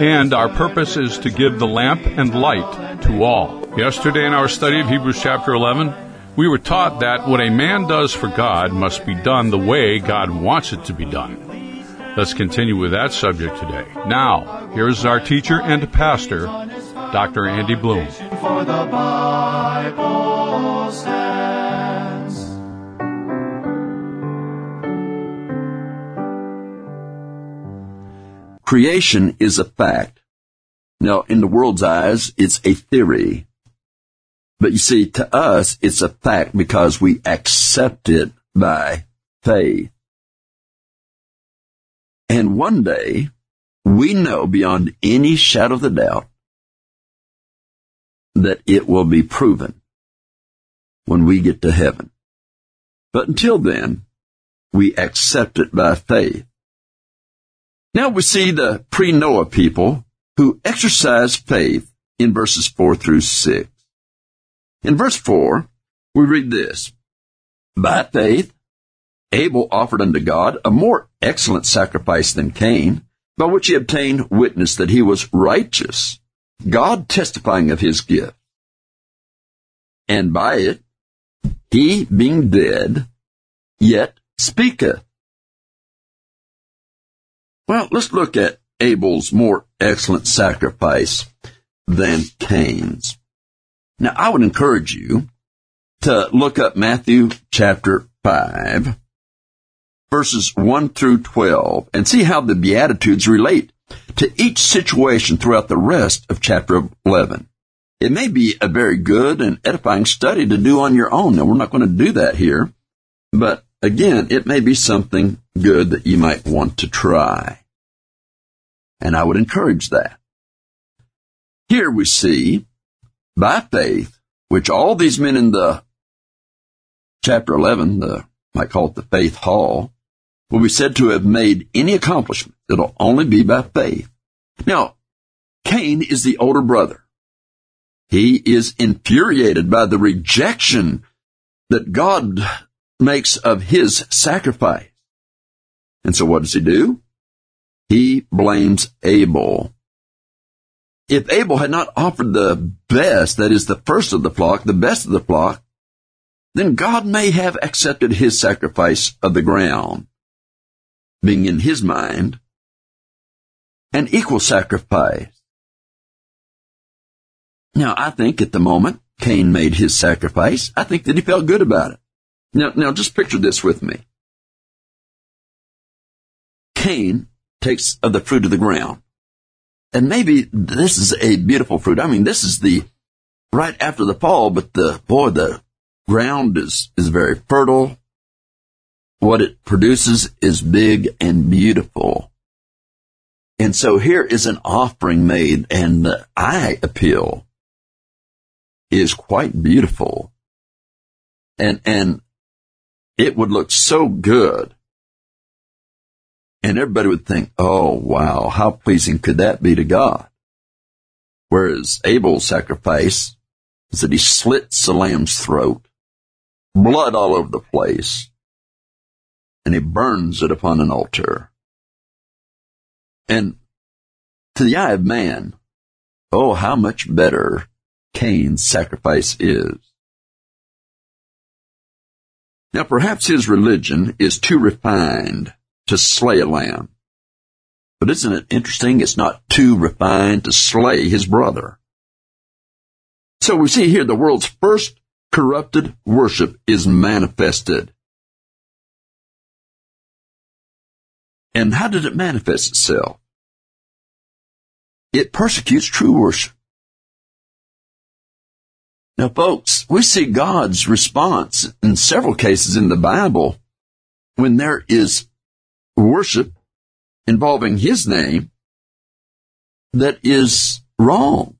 and our purpose is to give the lamp and light to all. Yesterday in our study of Hebrews chapter 11, we were taught that what a man does for God must be done the way God wants it to be done. Let's continue with that subject today. Now, here's our teacher and pastor, Dr. Andy Bloom. Creation is a fact. Now, in the world's eyes, it's a theory. But you see, to us, it's a fact because we accept it by faith. And one day, we know beyond any shadow of a doubt that it will be proven when we get to heaven. But until then, we accept it by faith. Now we see the pre-Noah people who exercise faith in verses 4 through 6. In verse 4, we read this. By faith, Abel offered unto God a more excellent sacrifice than Cain, by which he obtained witness that he was righteous, God testifying of his gift. And by it, he being dead, yet speaketh. Well, let's look at Abel's more excellent sacrifice than Cain's. Now, I would encourage you to look up Matthew chapter 5, verses 1 through 12, and see how the Beatitudes relate to each situation throughout the rest of chapter 11. It may be a very good and edifying study to do on your own. Now, we're not going to do that here, but again, it may be something good that you might want to try. And I would encourage that. Here we see by faith, which all these men in the chapter 11, the, might call it the faith hall, will be said to have made any accomplishment. It'll only be by faith. Now, Cain is the older brother. He is infuriated by the rejection that God makes of his sacrifice. And so what does he do? He blames Abel if Abel had not offered the best, that is the first of the flock, the best of the flock, then God may have accepted his sacrifice of the ground, being in his mind an equal sacrifice. Now, I think at the moment Cain made his sacrifice, I think that he felt good about it. Now, now just picture this with me. Cain takes of the fruit of the ground. And maybe this is a beautiful fruit. I mean, this is the right after the fall, but the boy, the ground is is very fertile. What it produces is big and beautiful. And so here is an offering made, and the eye appeal is quite beautiful. And and it would look so good and everybody would think, oh, wow, how pleasing could that be to God? Whereas Abel's sacrifice is that he slits the lamb's throat, blood all over the place, and he burns it upon an altar. And to the eye of man, oh, how much better Cain's sacrifice is. Now perhaps his religion is too refined to slay a lamb. But isn't it interesting? It's not too refined to slay his brother. So we see here the world's first corrupted worship is manifested. And how did it manifest itself? It persecutes true worship. Now folks, we see God's response in several cases in the Bible when there is worship involving his name, that is wrong.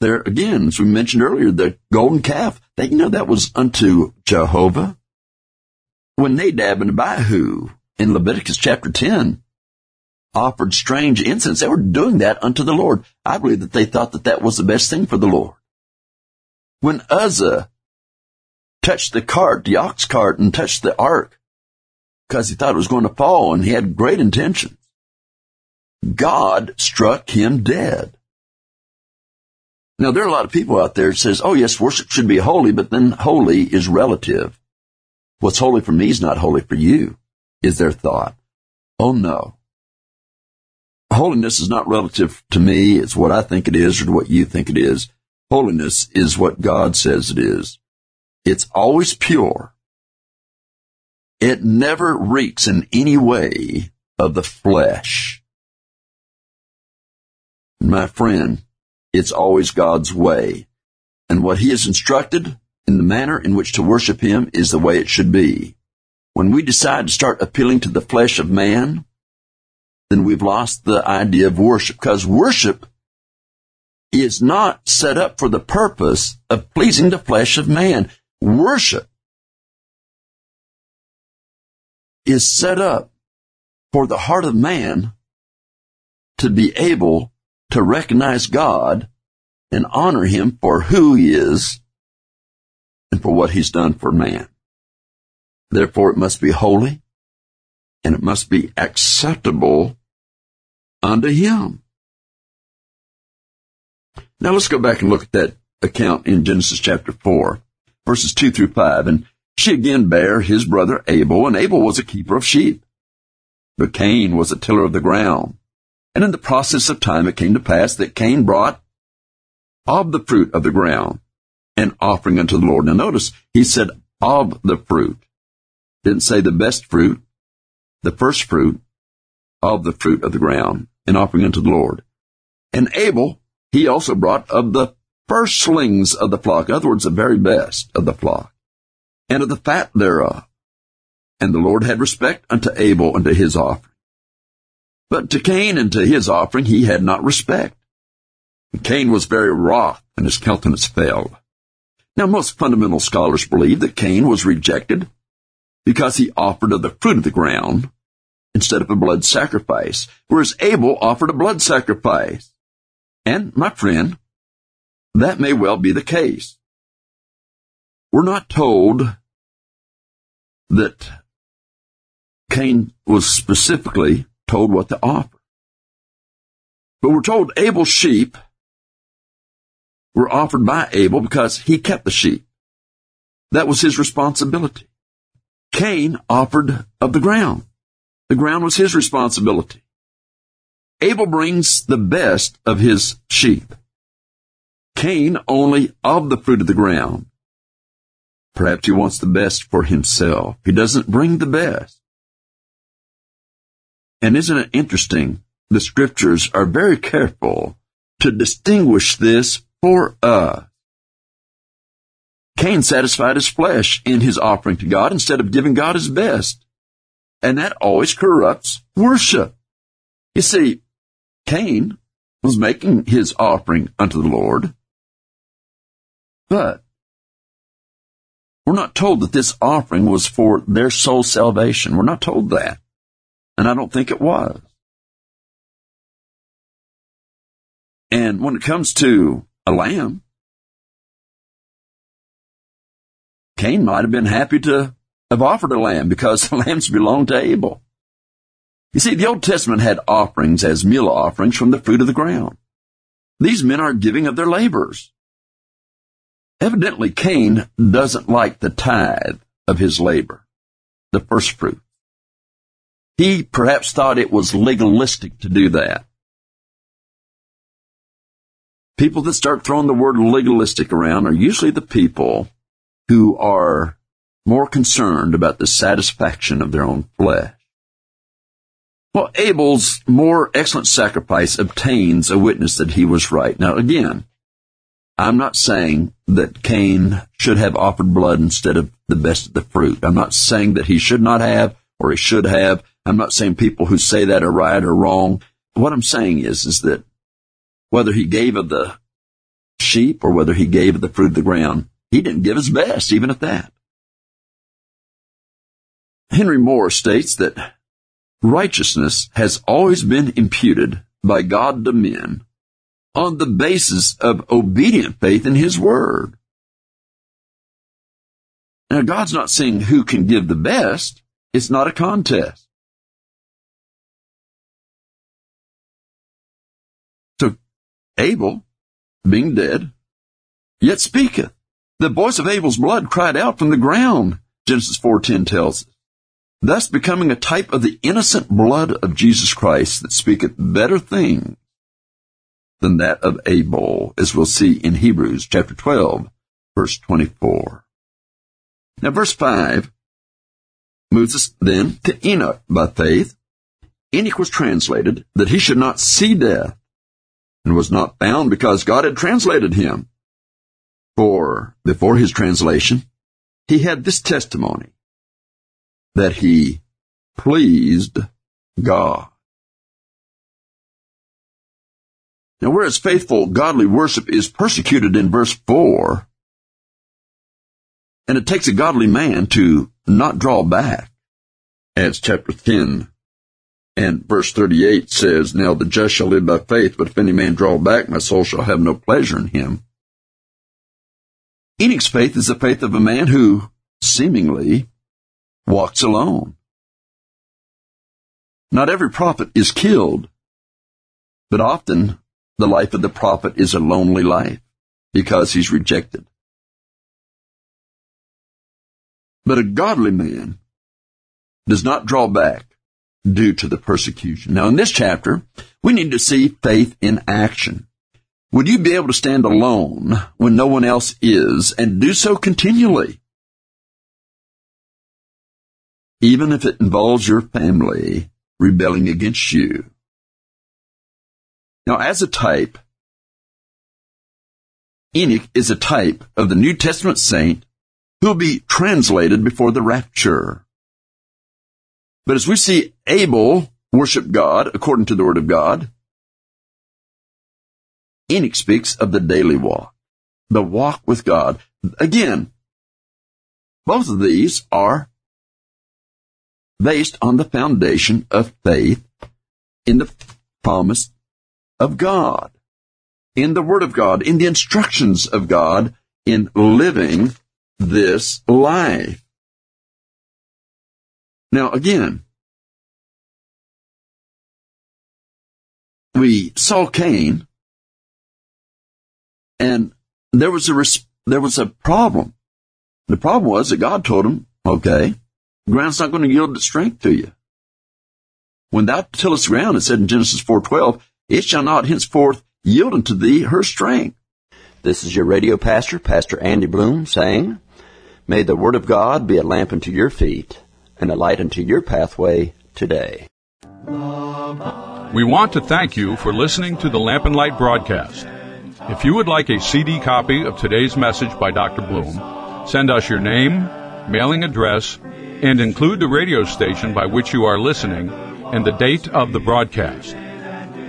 There again, as we mentioned earlier, the golden calf, they you know that was unto Jehovah. When Nadab and Abihu in Leviticus chapter 10 offered strange incense, they were doing that unto the Lord. I believe that they thought that that was the best thing for the Lord. When Uzzah touched the cart, the ox cart, and touched the ark, because he thought it was going to fall and he had great intentions, God struck him dead. Now, there are a lot of people out there that says, oh yes, worship should be holy, but then holy is relative. What's holy for me is not holy for you, is their thought. Oh no. Holiness is not relative to me. It's what I think it is or what you think it is. Holiness is what God says it is. It's always pure. It never reeks in any way of the flesh. My friend, it's always God's way. And what He has instructed in the manner in which to worship Him is the way it should be. When we decide to start appealing to the flesh of man, then we've lost the idea of worship because worship is not set up for the purpose of pleasing the flesh of man. Worship is set up for the heart of man to be able to recognize God and honor Him for who He is and for what He's done for man. Therefore, it must be holy and it must be acceptable unto Him. Now let's go back and look at that account in Genesis chapter 4, verses 2 through 5. And she again bare his brother Abel, and Abel was a keeper of sheep. But Cain was a tiller of the ground. And in the process of time it came to pass that Cain brought of the fruit of the ground an offering unto the Lord. Now notice, he said of the fruit. Didn't say the best fruit, the first fruit of the fruit of the ground, an offering unto the Lord. And Abel, he also brought of the firstlings of the flock, in other words, the very best of the flock, and of the fat thereof. And the Lord had respect unto Abel and to his offering. But to Cain and to his offering he had not respect. And Cain was very wroth, and his countenance fell. Now most fundamental scholars believe that Cain was rejected because he offered of the fruit of the ground instead of a blood sacrifice, whereas Abel offered a blood sacrifice. And, my friend, that may well be the case. We're not told that Cain was specifically told what to offer. But we're told Abel's sheep were offered by Abel because he kept the sheep. That was his responsibility. Cain offered of the ground. The ground was his responsibility. Abel brings the best of his sheep. Cain only of the fruit of the ground. Perhaps he wants the best for himself. He doesn't bring the best. And isn't it interesting? The scriptures are very careful to distinguish this for us. Cain satisfied his flesh in his offering to God instead of giving God his best. And that always corrupts worship. You see, Cain was making his offering unto the Lord, but we're not told that this offering was for their soul salvation. We're not told that. And I don't think it was. And when it comes to a lamb, Cain might have been happy to have offered a lamb because the lambs belonged to Abel. You see, the Old Testament had offerings as meal offerings from the fruit of the ground. These men are giving of their labors. Evidently, Cain doesn't like the tithe of his labor, the first fruit. He perhaps thought it was legalistic to do that. People that start throwing the word legalistic around are usually the people who are more concerned about the satisfaction of their own flesh. Well, Abel's more excellent sacrifice obtains a witness that he was right. Now again, I'm not saying that Cain should have offered blood instead of the best of the fruit. I'm not saying that he should not have or he should have. I'm not saying people who say that are right or wrong. What I'm saying is, is that whether he gave of the sheep or whether he gave of the fruit of the ground, he didn't give his best, even at that. Henry Morris states that righteousness has always been imputed by God to men on the basis of obedient faith in His Word. Now, God's not saying who can give the best. It's not a contest. So, Abel, being dead, yet speaketh. The voice of Abel's blood cried out from the ground, Genesis 4.10 tells us thus becoming a type of the innocent blood of Jesus Christ that speaketh better things than that of Abel, as we'll see in Hebrews chapter 12, verse 24. Now verse 5 moves us then to Enoch by faith. Enoch was translated that he should not see death and was not found because God had translated him. For before his translation, he had this testimony that he pleased God. Now, whereas faithful, godly worship is persecuted in verse 4, and it takes a godly man to not draw back, as chapter 10 and verse 38 says, Now the just shall live by faith, but if any man draw back, my soul shall have no pleasure in him. Enoch's faith is the faith of a man who, seemingly, walks alone. Not every prophet is killed, but often the life of the prophet is a lonely life because he's rejected. But a godly man does not draw back due to the persecution. Now, in this chapter, we need to see faith in action. Would you be able to stand alone when no one else is and do so continually? Even if it involves your family rebelling against you. Now, as a type, Enoch is a type of the New Testament saint who will be translated before the rapture. But as we see Abel worship God according to the Word of God, Enoch speaks of the daily walk, the walk with God. Again, both of these are based on the foundation of faith in the promise of God, in the Word of God, in the instructions of God in living this life. Now again, we saw Cain and there was a, there was a problem. The problem was that God told him, okay, ground's not going to yield its strength to you. When thou tillest ground, it said in Genesis 4.12, it shall not henceforth yield unto thee her strength. This is your radio pastor, Pastor Andy Bloom, saying, May the Word of God be a lamp unto your feet and a light unto your pathway today. We want to thank you for listening to the Lamp and Light broadcast. If you would like a CD copy of today's message by Dr. Bloom, send us your name, mailing address, and include the radio station by which you are listening and the date of the broadcast.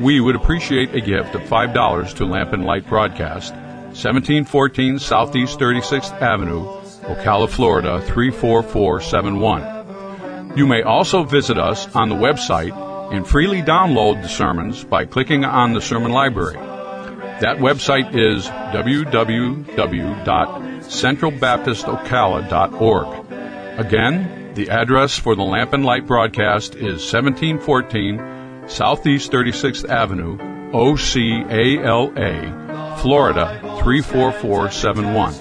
We would appreciate a gift of $5 to Lamp and Light Broadcast, 1714 Southeast 36th Avenue, Ocala, Florida 34471. You may also visit us on the website and freely download the sermons by clicking on the sermon library. That website is www.centralbaptistocala.org. Again, the address for the Lamp and Light broadcast is 1714 Southeast 36th Avenue, OCALA, Florida 34471.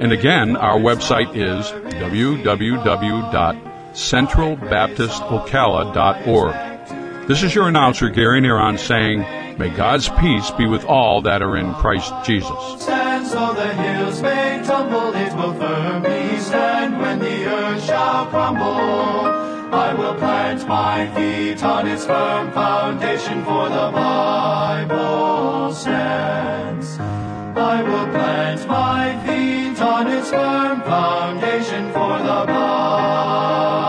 And again, our website is www.centralbaptistocala.org. This is your announcer, Gary Neron, saying, May God's peace be with all that are in Christ Jesus crumble. I will plant my feet on its firm foundation, for the Bible stands. I will plant my feet on its firm foundation, for the Bible